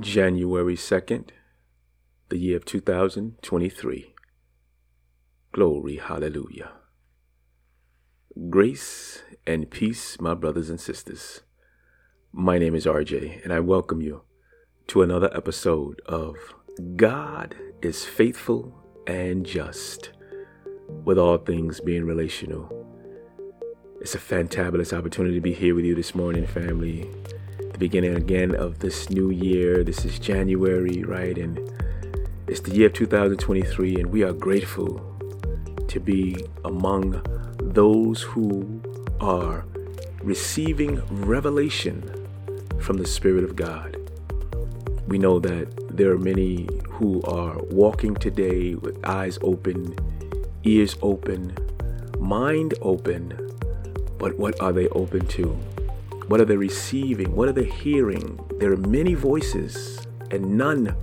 January 2nd, the year of 2023. Glory, hallelujah. Grace and peace, my brothers and sisters. My name is RJ, and I welcome you to another episode of God is Faithful and Just, with all things being relational. It's a fantabulous opportunity to be here with you this morning, family the beginning again of this new year. This is January, right? And it's the year of 2023, and we are grateful to be among those who are receiving revelation from the Spirit of God. We know that there are many who are walking today with eyes open, ears open, mind open, but what are they open to? What are they receiving? What are they hearing? There are many voices and none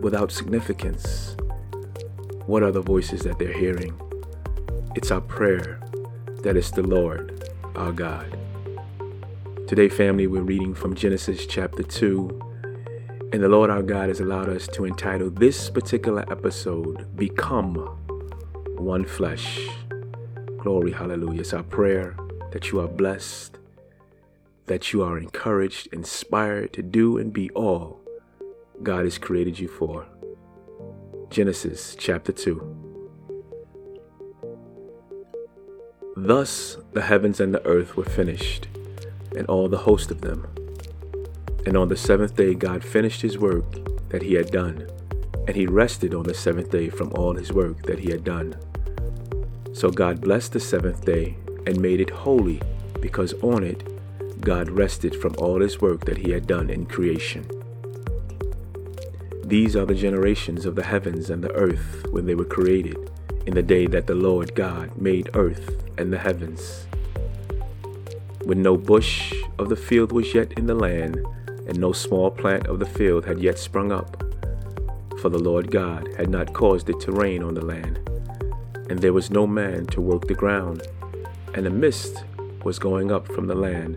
without significance. What are the voices that they're hearing? It's our prayer that it's the Lord, our God. Today, family, we're reading from Genesis chapter 2, and the Lord our God has allowed us to entitle this particular episode, Become One Flesh. Glory, hallelujah. It's our prayer that you are blessed that you are encouraged, inspired to do and be all God has created you for. Genesis chapter 2. Thus the heavens and the earth were finished, and all the host of them. And on the seventh day God finished his work that he had done, and he rested on the seventh day from all his work that he had done. So God blessed the seventh day and made it holy, because on it God rested from all his work that he had done in creation. These are the generations of the heavens and the earth when they were created, in the day that the Lord God made earth and the heavens. When no bush of the field was yet in the land, and no small plant of the field had yet sprung up, for the Lord God had not caused it to rain on the land, and there was no man to work the ground, and a mist was going up from the land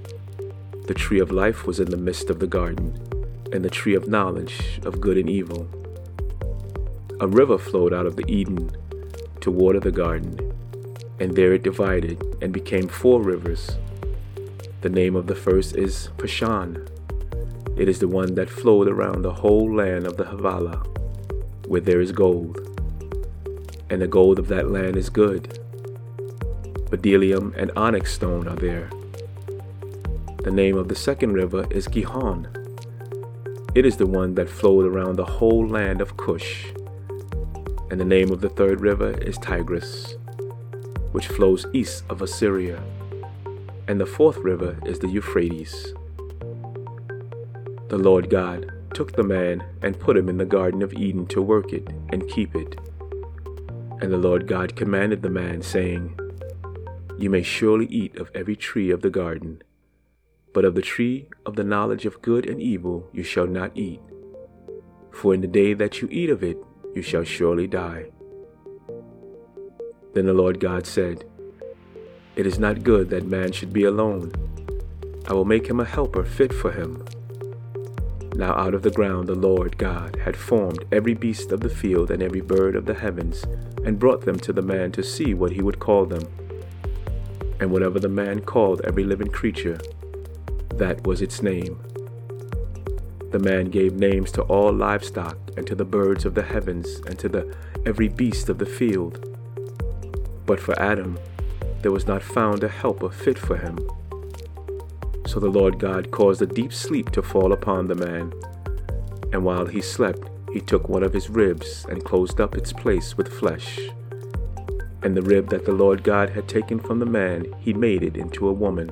the tree of life was in the midst of the garden, and the tree of knowledge of good and evil. A river flowed out of the Eden to water the garden, and there it divided and became four rivers. The name of the first is Pishon. It is the one that flowed around the whole land of the Havilah, where there is gold. And the gold of that land is good. Bdellium and onyx stone are there the name of the second river is Gihon. It is the one that flowed around the whole land of Cush. And the name of the third river is Tigris, which flows east of Assyria. And the fourth river is the Euphrates. The Lord God took the man and put him in the Garden of Eden to work it and keep it. And the Lord God commanded the man, saying, You may surely eat of every tree of the garden but of the tree of the knowledge of good and evil you shall not eat. For in the day that you eat of it, you shall surely die. Then the Lord God said, It is not good that man should be alone. I will make him a helper fit for him. Now out of the ground the Lord God had formed every beast of the field and every bird of the heavens, and brought them to the man to see what he would call them. And whatever the man called every living creature, that was its name. The man gave names to all livestock, and to the birds of the heavens, and to the every beast of the field. But for Adam there was not found a helper fit for him. So the Lord God caused a deep sleep to fall upon the man, and while he slept, he took one of his ribs and closed up its place with flesh. And the rib that the Lord God had taken from the man, he made it into a woman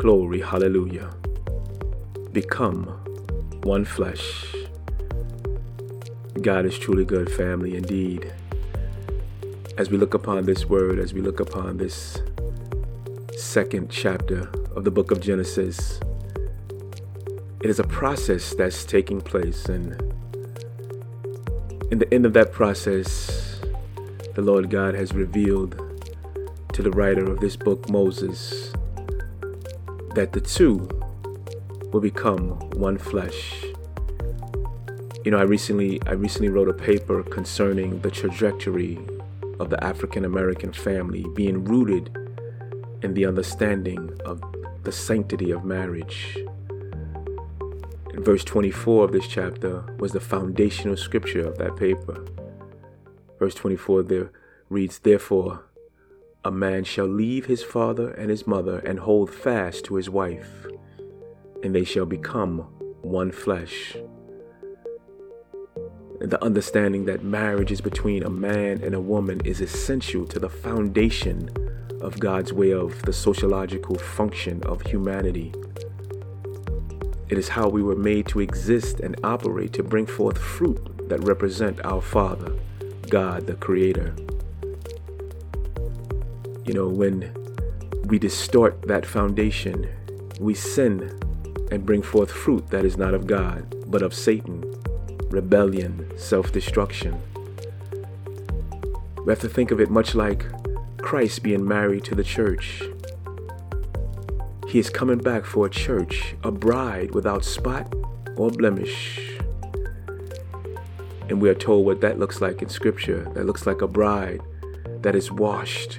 Glory, hallelujah. Become one flesh. God is truly good, family, indeed. As we look upon this word, as we look upon this second chapter of the book of Genesis, it is a process that's taking place. And in the end of that process, the Lord God has revealed to the writer of this book, Moses, that the two will become one flesh. You know, I recently I recently wrote a paper concerning the trajectory of the African American family being rooted in the understanding of the sanctity of marriage. In verse 24 of this chapter was the foundational scripture of that paper. Verse 24 there reads, Therefore, a man shall leave his father and his mother and hold fast to his wife, and they shall become one flesh. The understanding that marriage is between a man and a woman is essential to the foundation of God's way of the sociological function of humanity. It is how we were made to exist and operate to bring forth fruit that represent our Father, God the Creator. You know, when we distort that foundation, we sin and bring forth fruit that is not of God, but of Satan, rebellion, self destruction. We have to think of it much like Christ being married to the church. He is coming back for a church, a bride without spot or blemish. And we are told what that looks like in Scripture. That looks like a bride that is washed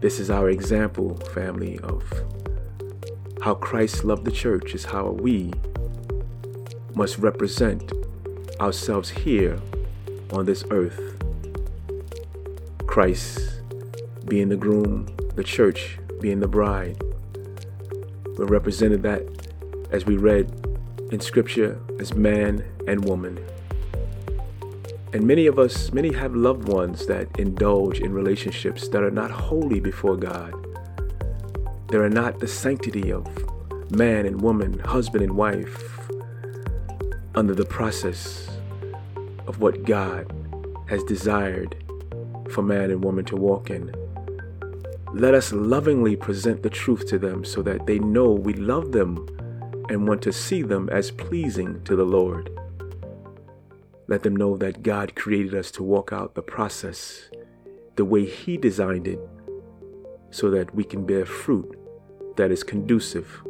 This is our example, family, of how Christ loved the church, is how we must represent ourselves here on this earth. Christ being the groom, the church being the bride. We represented that as we read in Scripture as man and woman. And many of us, many have loved ones that indulge in relationships that are not holy before God. There are not the sanctity of man and woman, husband and wife, under the process of what God has desired for man and woman to walk in. Let us lovingly present the truth to them so that they know we love them and want to see them as pleasing to the Lord. Let them know that God created us to walk out the process the way He designed it so that we can bear fruit that is conducive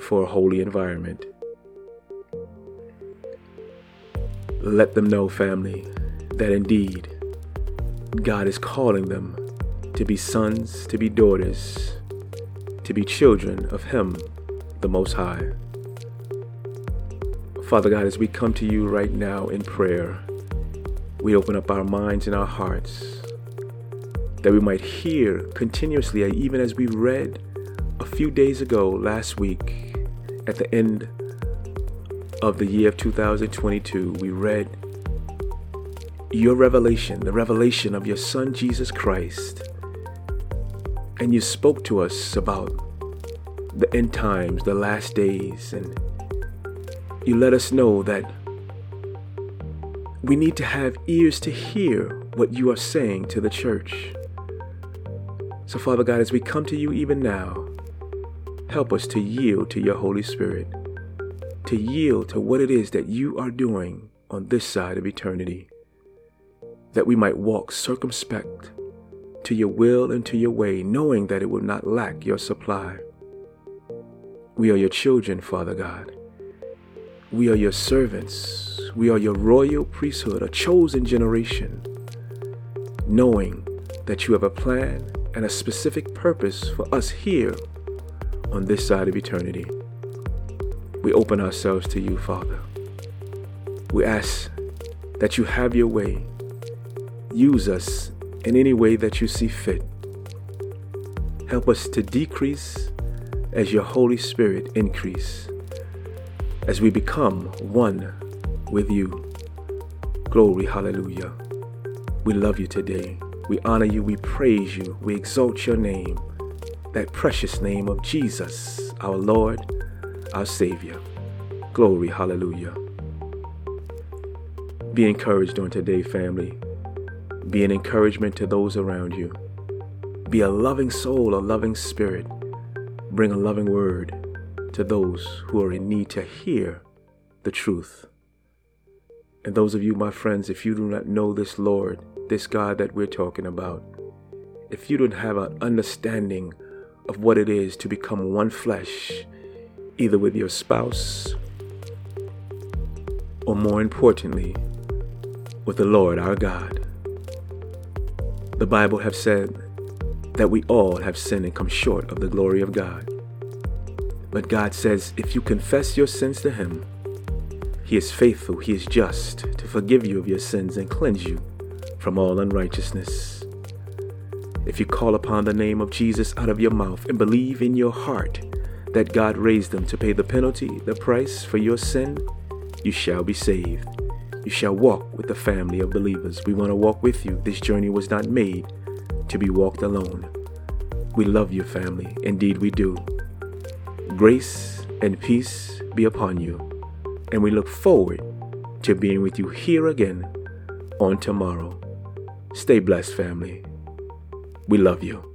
for a holy environment. Let them know, family, that indeed God is calling them to be sons, to be daughters, to be children of Him, the Most High. Father God, as we come to you right now in prayer, we open up our minds and our hearts that we might hear continuously, even as we read a few days ago, last week, at the end of the year of 2022, we read your revelation, the revelation of your Son Jesus Christ. And you spoke to us about the end times, the last days, and you let us know that we need to have ears to hear what you are saying to the church. So, Father God, as we come to you even now, help us to yield to your Holy Spirit, to yield to what it is that you are doing on this side of eternity, that we might walk circumspect to your will and to your way, knowing that it will not lack your supply. We are your children, Father God. We are your servants. We are your royal priesthood, a chosen generation, knowing that you have a plan and a specific purpose for us here on this side of eternity. We open ourselves to you, Father. We ask that you have your way. Use us in any way that you see fit. Help us to decrease as your Holy Spirit increase, as we become one with you. Glory, hallelujah. We love you today. We honor you, we praise you, we exalt your name, that precious name of Jesus, our Lord, our Savior. Glory, hallelujah. Be encouraged on today, family. Be an encouragement to those around you. Be a loving soul, a loving spirit. Bring a loving word to those who are in need to hear the truth. And those of you, my friends, if you do not know this Lord, this God that we're talking about, if you don't have an understanding of what it is to become one flesh, either with your spouse or more importantly, with the Lord our God. The Bible have said that we all have sinned and come short of the glory of God. But God says if you confess your sins to Him, He is faithful, He is just to forgive you of your sins and cleanse you from all unrighteousness. If you call upon the name of Jesus out of your mouth and believe in your heart that God raised him to pay the penalty, the price for your sin, you shall be saved. You shall walk with the family of believers. We want to walk with you. This journey was not made to be walked alone. We love you, family. Indeed, we do. Grace and peace be upon you. And we look forward to being with you here again on tomorrow. Stay blessed, family. We love you.